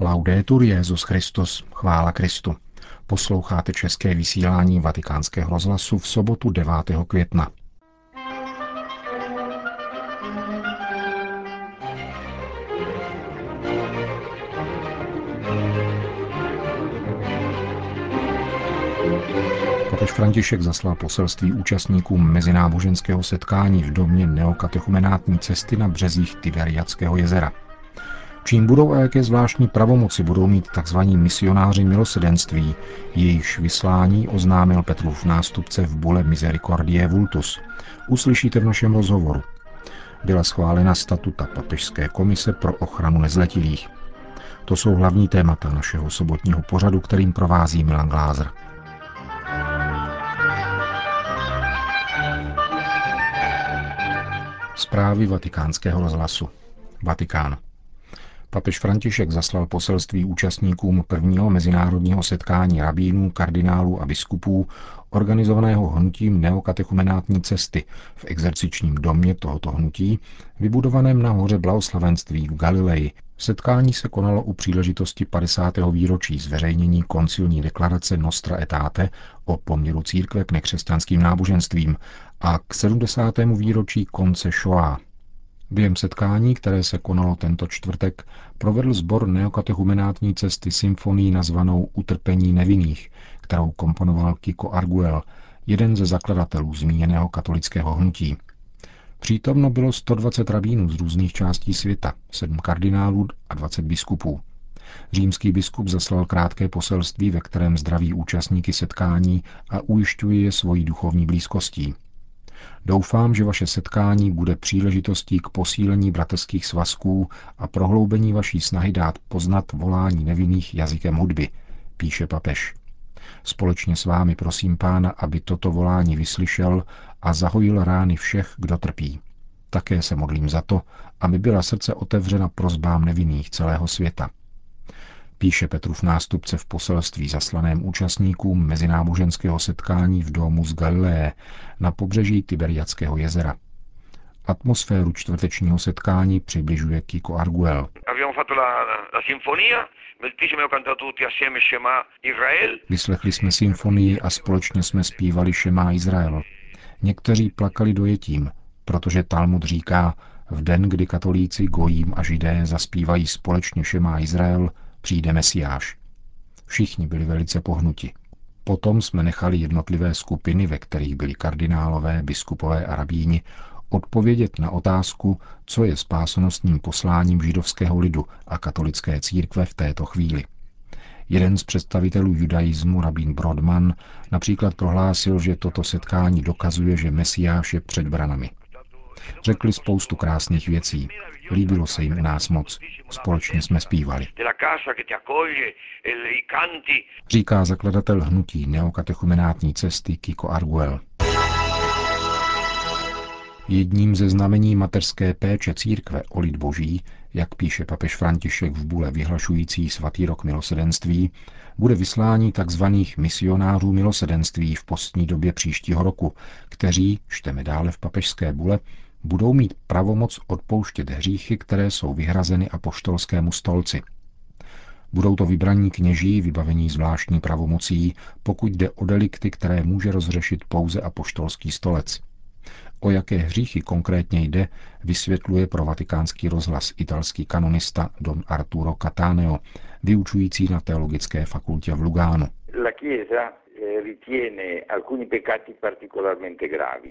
Laudetur Jezus Christus, chvála Kristu. Posloucháte české vysílání Vatikánského rozhlasu v sobotu 9. května. Papež František zaslal poselství účastníkům mezináboženského setkání v domě neokatechumenátní cesty na březích Tiberiadského jezera. Čím budou a jaké zvláštní pravomoci budou mít tzv. misionáři milosedenství, jejichž vyslání oznámil Petrův nástupce v bule Misericordie Vultus. Uslyšíte v našem rozhovoru. Byla schválena statuta Papežské komise pro ochranu nezletilých. To jsou hlavní témata našeho sobotního pořadu, kterým provází Milan Glázer. Zprávy vatikánského rozhlasu. Vatikán. Papež František zaslal poselství účastníkům prvního mezinárodního setkání rabínů, kardinálů a biskupů organizovaného hnutím neokatechumenátní cesty v exercičním domě tohoto hnutí, vybudovaném na hoře Blahoslavenství v Galileji. Setkání se konalo u příležitosti 50. výročí zveřejnění koncilní deklarace Nostra Etate o poměru církve k nekřesťanským náboženstvím a k 70. výročí konce Shoah, Během setkání, které se konalo tento čtvrtek, provedl sbor neokatechumenátní cesty symfonii nazvanou Utrpení nevinných, kterou komponoval Kiko Arguel, jeden ze zakladatelů zmíněného katolického hnutí. Přítomno bylo 120 rabínů z různých částí světa, 7 kardinálů a 20 biskupů. Římský biskup zaslal krátké poselství, ve kterém zdraví účastníky setkání a ujišťuje je svojí duchovní blízkostí – Doufám, že vaše setkání bude příležitostí k posílení bratrských svazků a prohloubení vaší snahy dát poznat volání nevinných jazykem hudby, píše papež. Společně s vámi prosím pána, aby toto volání vyslyšel a zahojil rány všech, kdo trpí. Také se modlím za to, aby byla srdce otevřena prozbám nevinných celého světa píše Petrův nástupce v poselství zaslaném účastníkům mezináboženského setkání v domu z Galileje na pobřeží Tiberiadského jezera. Atmosféru čtvrtečního setkání přibližuje Kiko Arguel. Vyslechli jsme symfonii a společně jsme zpívali Šema Izrael. Někteří plakali dojetím, protože Talmud říká, v den, kdy katolíci, gojím a židé zaspívají společně Šema Izrael, přijde Mesiáš. Všichni byli velice pohnuti. Potom jsme nechali jednotlivé skupiny, ve kterých byli kardinálové, biskupové a rabíni, odpovědět na otázku, co je spásonosným posláním židovského lidu a katolické církve v této chvíli. Jeden z představitelů judaismu, rabín Brodman, například prohlásil, že toto setkání dokazuje, že Mesiáš je před branami. Řekli spoustu krásných věcí. Líbilo se jim u nás moc. Společně jsme zpívali. Říká zakladatel hnutí neokatechumenátní cesty Kiko Arguel. Jedním ze znamení mateřské péče církve o lid boží, jak píše papež František v bule vyhlašující svatý rok milosedenství, bude vyslání tzv. misionářů milosedenství v postní době příštího roku, kteří, čteme dále v papežské bule, budou mít pravomoc odpouštět hříchy, které jsou vyhrazeny apoštolskému stolci. Budou to vybraní kněží vybavení zvláštní pravomocí, pokud jde o delikty, které může rozřešit pouze apoštolský stolec. O jaké hříchy konkrétně jde, vysvětluje pro vatikánský rozhlas italský kanonista Don Arturo Cataneo, vyučující na teologické fakultě v Lugánu.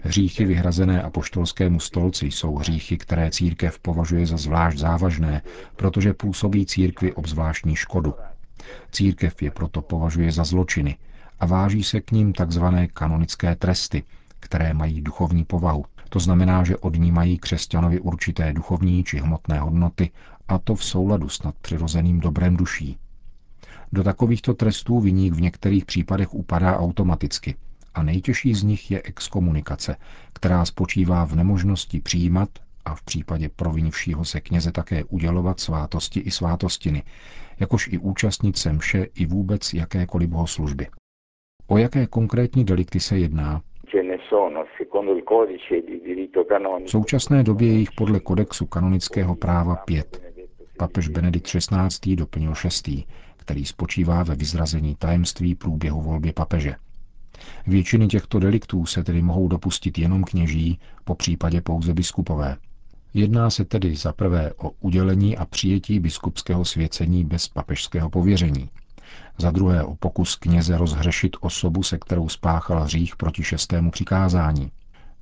Hříchy vyhrazené apoštolskému stolci jsou hříchy, které církev považuje za zvlášť závažné, protože působí církvi obzvláštní škodu. Církev je proto považuje za zločiny a váží se k ním takzvané kanonické tresty, které mají duchovní povahu. To znamená, že odnímají křesťanovi určité duchovní či hmotné hodnoty, a to v souladu s nadpřirozeným dobrem duší. Do takovýchto trestů vyník v některých případech upadá automaticky a nejtěžší z nich je exkomunikace, která spočívá v nemožnosti přijímat a v případě provinivšího se kněze také udělovat svátosti i svátostiny, jakož i účastnit se mše i vůbec jakékoliv bohoslužby. O jaké konkrétní delikty se jedná? V současné době je jich podle kodexu kanonického práva pět. papež Benedikt XVI. doplnil šestý, který spočívá ve vyzrazení tajemství průběhu volby papeže. Většiny těchto deliktů se tedy mohou dopustit jenom kněží, po případě pouze biskupové. Jedná se tedy za prvé o udělení a přijetí biskupského svěcení bez papežského pověření. Za druhé o pokus kněze rozhřešit osobu, se kterou spáchal hřích proti šestému přikázání.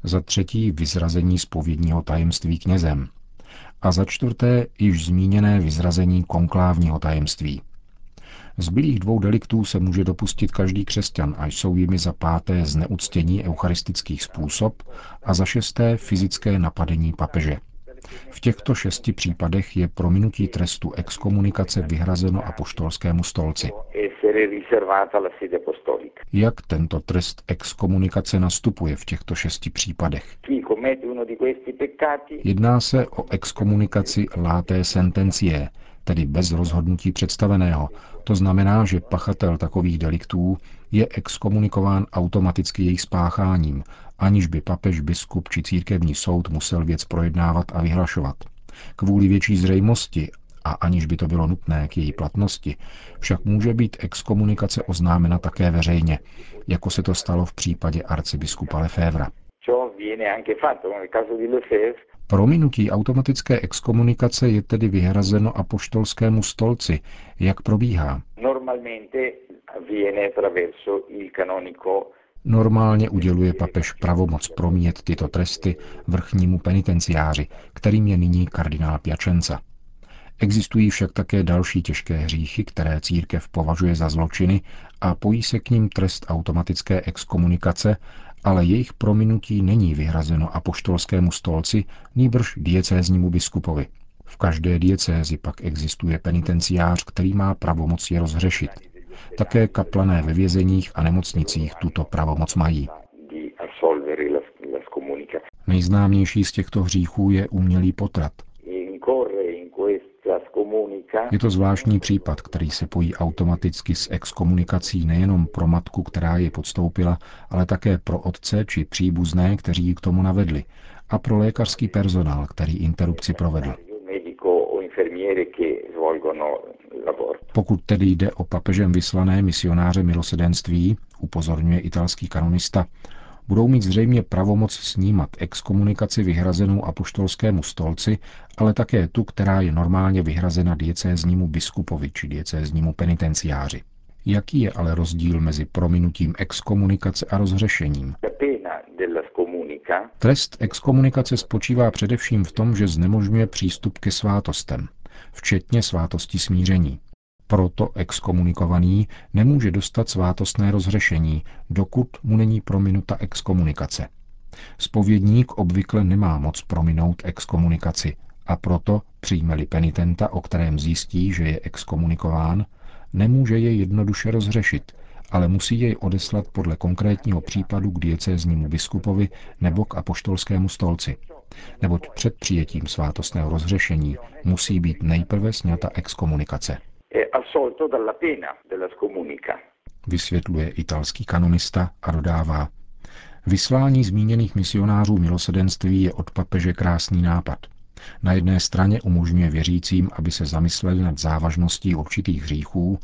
Za třetí vyzrazení spovědního tajemství knězem. A za čtvrté již zmíněné vyzrazení konklávního tajemství. Zbylých dvou deliktů se může dopustit každý křesťan a jsou jimi za páté zneuctění eucharistických způsob a za šesté fyzické napadení papeže. V těchto šesti případech je prominutí trestu exkomunikace vyhrazeno apoštolskému stolci. Jak tento trest exkomunikace nastupuje v těchto šesti případech? Jedná se o exkomunikaci láté sentencie, tedy bez rozhodnutí představeného. To znamená, že pachatel takových deliktů je exkomunikován automaticky jejich spácháním, aniž by papež, biskup či církevní soud musel věc projednávat a vyhlašovat. Kvůli větší zřejmosti a aniž by to bylo nutné k její platnosti, však může být exkomunikace oznámena také veřejně, jako se to stalo v případě arcibiskupa Lefevra. Prominutí automatické exkomunikace je tedy vyhrazeno apoštolskému stolci. Jak probíhá? Normálně uděluje papež pravomoc promíjet tyto tresty vrchnímu penitenciáři, kterým je nyní kardinál Piačenca. Existují však také další těžké hříchy, které církev považuje za zločiny a pojí se k ním trest automatické exkomunikace, ale jejich prominutí není vyhrazeno apoštolskému stolci, nýbrž diecéznímu biskupovi. V každé diecézi pak existuje penitenciář, který má pravomoc je rozhřešit. Také kaplané ve vězeních a nemocnicích tuto pravomoc mají. Nejznámější z těchto hříchů je umělý potrat. Je to zvláštní případ, který se pojí automaticky s exkomunikací nejenom pro matku, která je podstoupila, ale také pro otce či příbuzné, kteří ji k tomu navedli, a pro lékařský personál, který interrupci provedl. Pokud tedy jde o papežem vyslané misionáře milosedenství, upozorňuje italský kanonista, budou mít zřejmě pravomoc snímat exkomunikaci vyhrazenou apoštolskému stolci, ale také tu, která je normálně vyhrazena diecéznímu biskupovi či diecéznímu penitenciáři. Jaký je ale rozdíl mezi prominutím exkomunikace a rozhřešením? Trest exkomunikace spočívá především v tom, že znemožňuje přístup ke svátostem, včetně svátosti smíření. Proto exkomunikovaný nemůže dostat svátostné rozhřešení, dokud mu není prominuta exkomunikace. Spovědník obvykle nemá moc prominout exkomunikaci a proto, přijme-li penitenta, o kterém zjistí, že je exkomunikován, nemůže je jednoduše rozřešit, ale musí jej odeslat podle konkrétního případu k diecéznímu biskupovi nebo k apoštolskému stolci. Neboť před přijetím svátostného rozřešení musí být nejprve sněta exkomunikace assolto dalla pena della scomunica. Vysvětluje italský kanonista a dodává, Vyslání zmíněných misionářů milosedenství je od papeže krásný nápad. Na jedné straně umožňuje věřícím, aby se zamysleli nad závažností určitých hříchů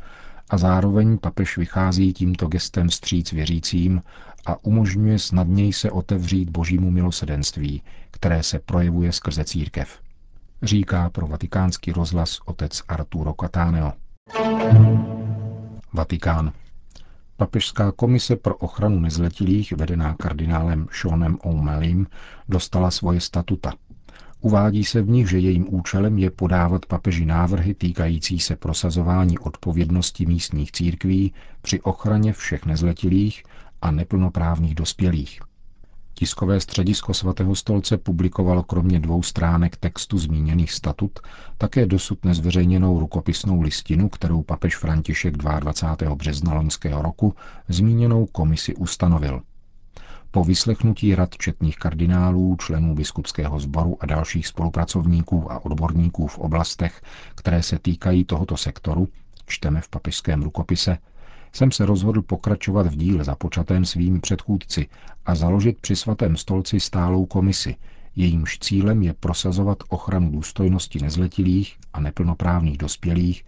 a zároveň papež vychází tímto gestem stříc věřícím a umožňuje snadněji se otevřít božímu milosedenství, které se projevuje skrze církev. Říká pro vatikánský rozhlas otec Arturo Catáneo. Vatikán. Papežská komise pro ochranu nezletilých, vedená kardinálem Seanem O'Malleyem, dostala svoje statuta. Uvádí se v nich, že jejím účelem je podávat papeži návrhy týkající se prosazování odpovědnosti místních církví při ochraně všech nezletilých a neplnoprávných dospělých. Tiskové středisko svatého stolce publikovalo kromě dvou stránek textu zmíněných statut také dosud nezveřejněnou rukopisnou listinu, kterou papež František 22. března loňského roku zmíněnou komisi ustanovil. Po vyslechnutí rad četných kardinálů, členů biskupského sboru a dalších spolupracovníků a odborníků v oblastech, které se týkají tohoto sektoru, čteme v papežském rukopise, jsem se rozhodl pokračovat v díle započatém svými předchůdci a založit při svatém stolci stálou komisi, jejímž cílem je prosazovat ochranu důstojnosti nezletilých a neplnoprávných dospělých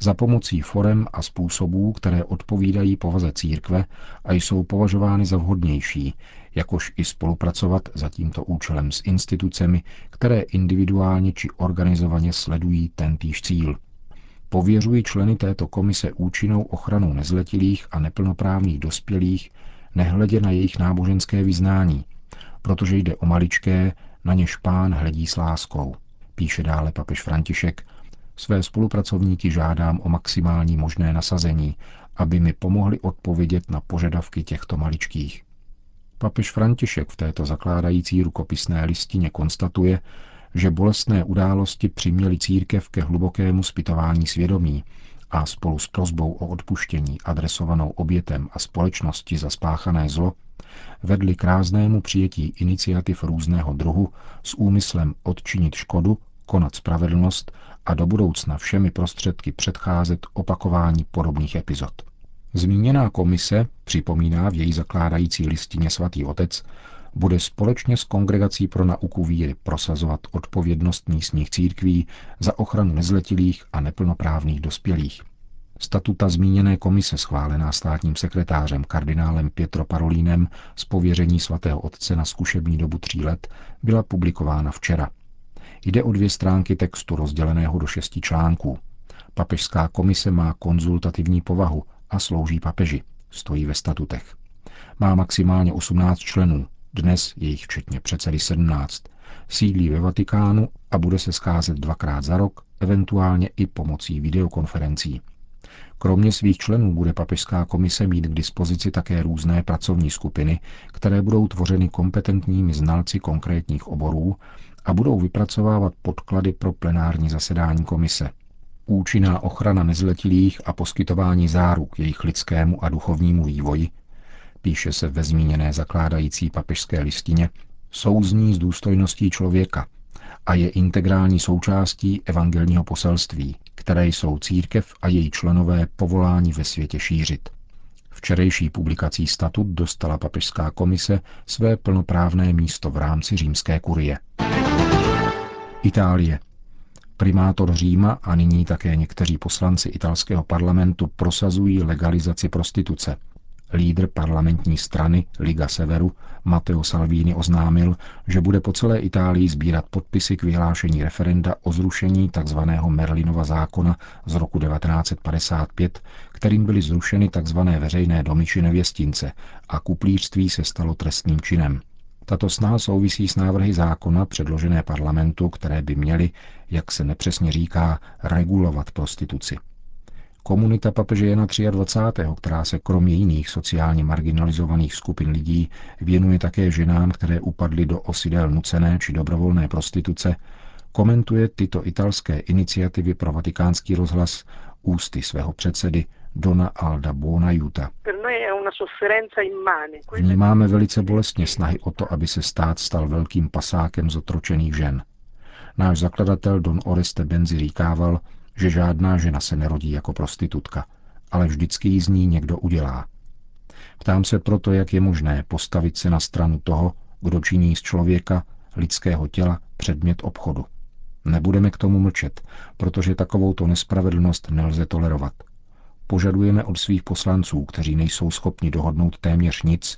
za pomocí forem a způsobů, které odpovídají povaze církve a jsou považovány za vhodnější, jakož i spolupracovat za tímto účelem s institucemi, které individuálně či organizovaně sledují tentýž cíl. Pověřují členy této komise účinnou ochranou nezletilých a neplnoprávných dospělých, nehledě na jejich náboženské vyznání, protože jde o maličké, na něž pán hledí s láskou, píše dále papež František své spolupracovníky žádám o maximální možné nasazení, aby mi pomohli odpovědět na požadavky těchto maličkých. Papež František v této zakládající rukopisné listině konstatuje, že bolestné události přiměly církev ke hlubokému zpytování svědomí a spolu s prozbou o odpuštění adresovanou obětem a společnosti za spáchané zlo vedli k ráznému přijetí iniciativ různého druhu s úmyslem odčinit škodu, konat spravedlnost a do budoucna všemi prostředky předcházet opakování podobných epizod. Zmíněná komise, připomíná v její zakládající listině svatý otec, bude společně s Kongregací pro nauku víry prosazovat odpovědnost místních církví za ochranu nezletilých a neplnoprávných dospělých. Statuta zmíněné komise schválená státním sekretářem kardinálem Pietro Parolínem z pověření svatého otce na zkušební dobu tří let byla publikována včera. Jde o dvě stránky textu rozděleného do šesti článků. Papežská komise má konzultativní povahu a slouží papeži, stojí ve statutech. Má maximálně 18 členů, dnes je jich včetně předsedy 17. Sídlí ve Vatikánu a bude se scházet dvakrát za rok, eventuálně i pomocí videokonferencí. Kromě svých členů bude papežská komise mít k dispozici také různé pracovní skupiny, které budou tvořeny kompetentními znalci konkrétních oborů a budou vypracovávat podklady pro plenární zasedání komise. Účinná ochrana nezletilých a poskytování záruk jejich lidskému a duchovnímu vývoji, píše se ve zmíněné zakládající papežské listině, souzní s důstojností člověka a je integrální součástí evangelního poselství, které jsou církev a její členové povoláni ve světě šířit. Včerejší publikací statut dostala papežská komise své plnoprávné místo v rámci římské kurie. Itálie. Primátor Říma a nyní také někteří poslanci italského parlamentu prosazují legalizaci prostituce. Lídr parlamentní strany Liga Severu Matteo Salvini oznámil, že bude po celé Itálii sbírat podpisy k vyhlášení referenda o zrušení tzv. Merlinova zákona z roku 1955, kterým byly zrušeny tzv. veřejné domy či nevěstince a kuplířství se stalo trestným činem. Tato snaha souvisí s návrhy zákona předložené parlamentu, které by měly, jak se nepřesně říká, regulovat prostituci. Komunita papeže Jana 23., která se kromě jiných sociálně marginalizovaných skupin lidí věnuje také ženám, které upadly do osidel nucené či dobrovolné prostituce, komentuje tyto italské iniciativy pro vatikánský rozhlas ústy svého předsedy Dona Alda Buonaiuta. Vnímáme velice bolestně snahy o to, aby se stát stal velkým pasákem zotročených žen. Náš zakladatel Don Oreste Benzi říkával, že žádná žena se nerodí jako prostitutka, ale vždycky ji z ní někdo udělá. Ptám se proto, jak je možné postavit se na stranu toho, kdo činí z člověka, lidského těla, předmět obchodu. Nebudeme k tomu mlčet, protože takovouto nespravedlnost nelze tolerovat. Požadujeme od svých poslanců, kteří nejsou schopni dohodnout téměř nic,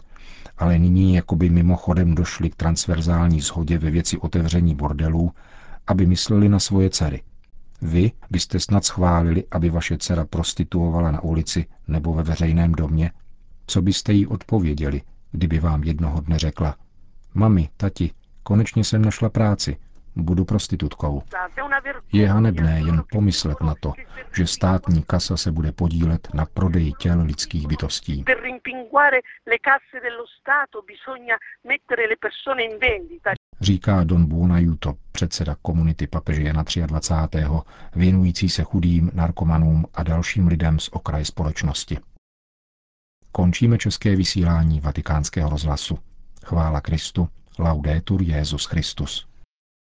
ale nyní jakoby mimochodem došli k transverzální shodě ve věci otevření bordelů, aby mysleli na svoje dcery. Vy byste snad schválili, aby vaše dcera prostituovala na ulici nebo ve veřejném domě? Co byste jí odpověděli, kdyby vám jednoho dne řekla? Mami, tati, konečně jsem našla práci, budu prostitutkou. Je hanebné jen pomyslet na to, že státní kasa se bude podílet na prodeji těl lidských bytostí. Říká Don Buonajuto, předseda komunity papeže Jana 23. věnující se chudým, narkomanům a dalším lidem z okraje společnosti. Končíme české vysílání vatikánského rozhlasu. Chvála Kristu, laudetur Jezus Christus.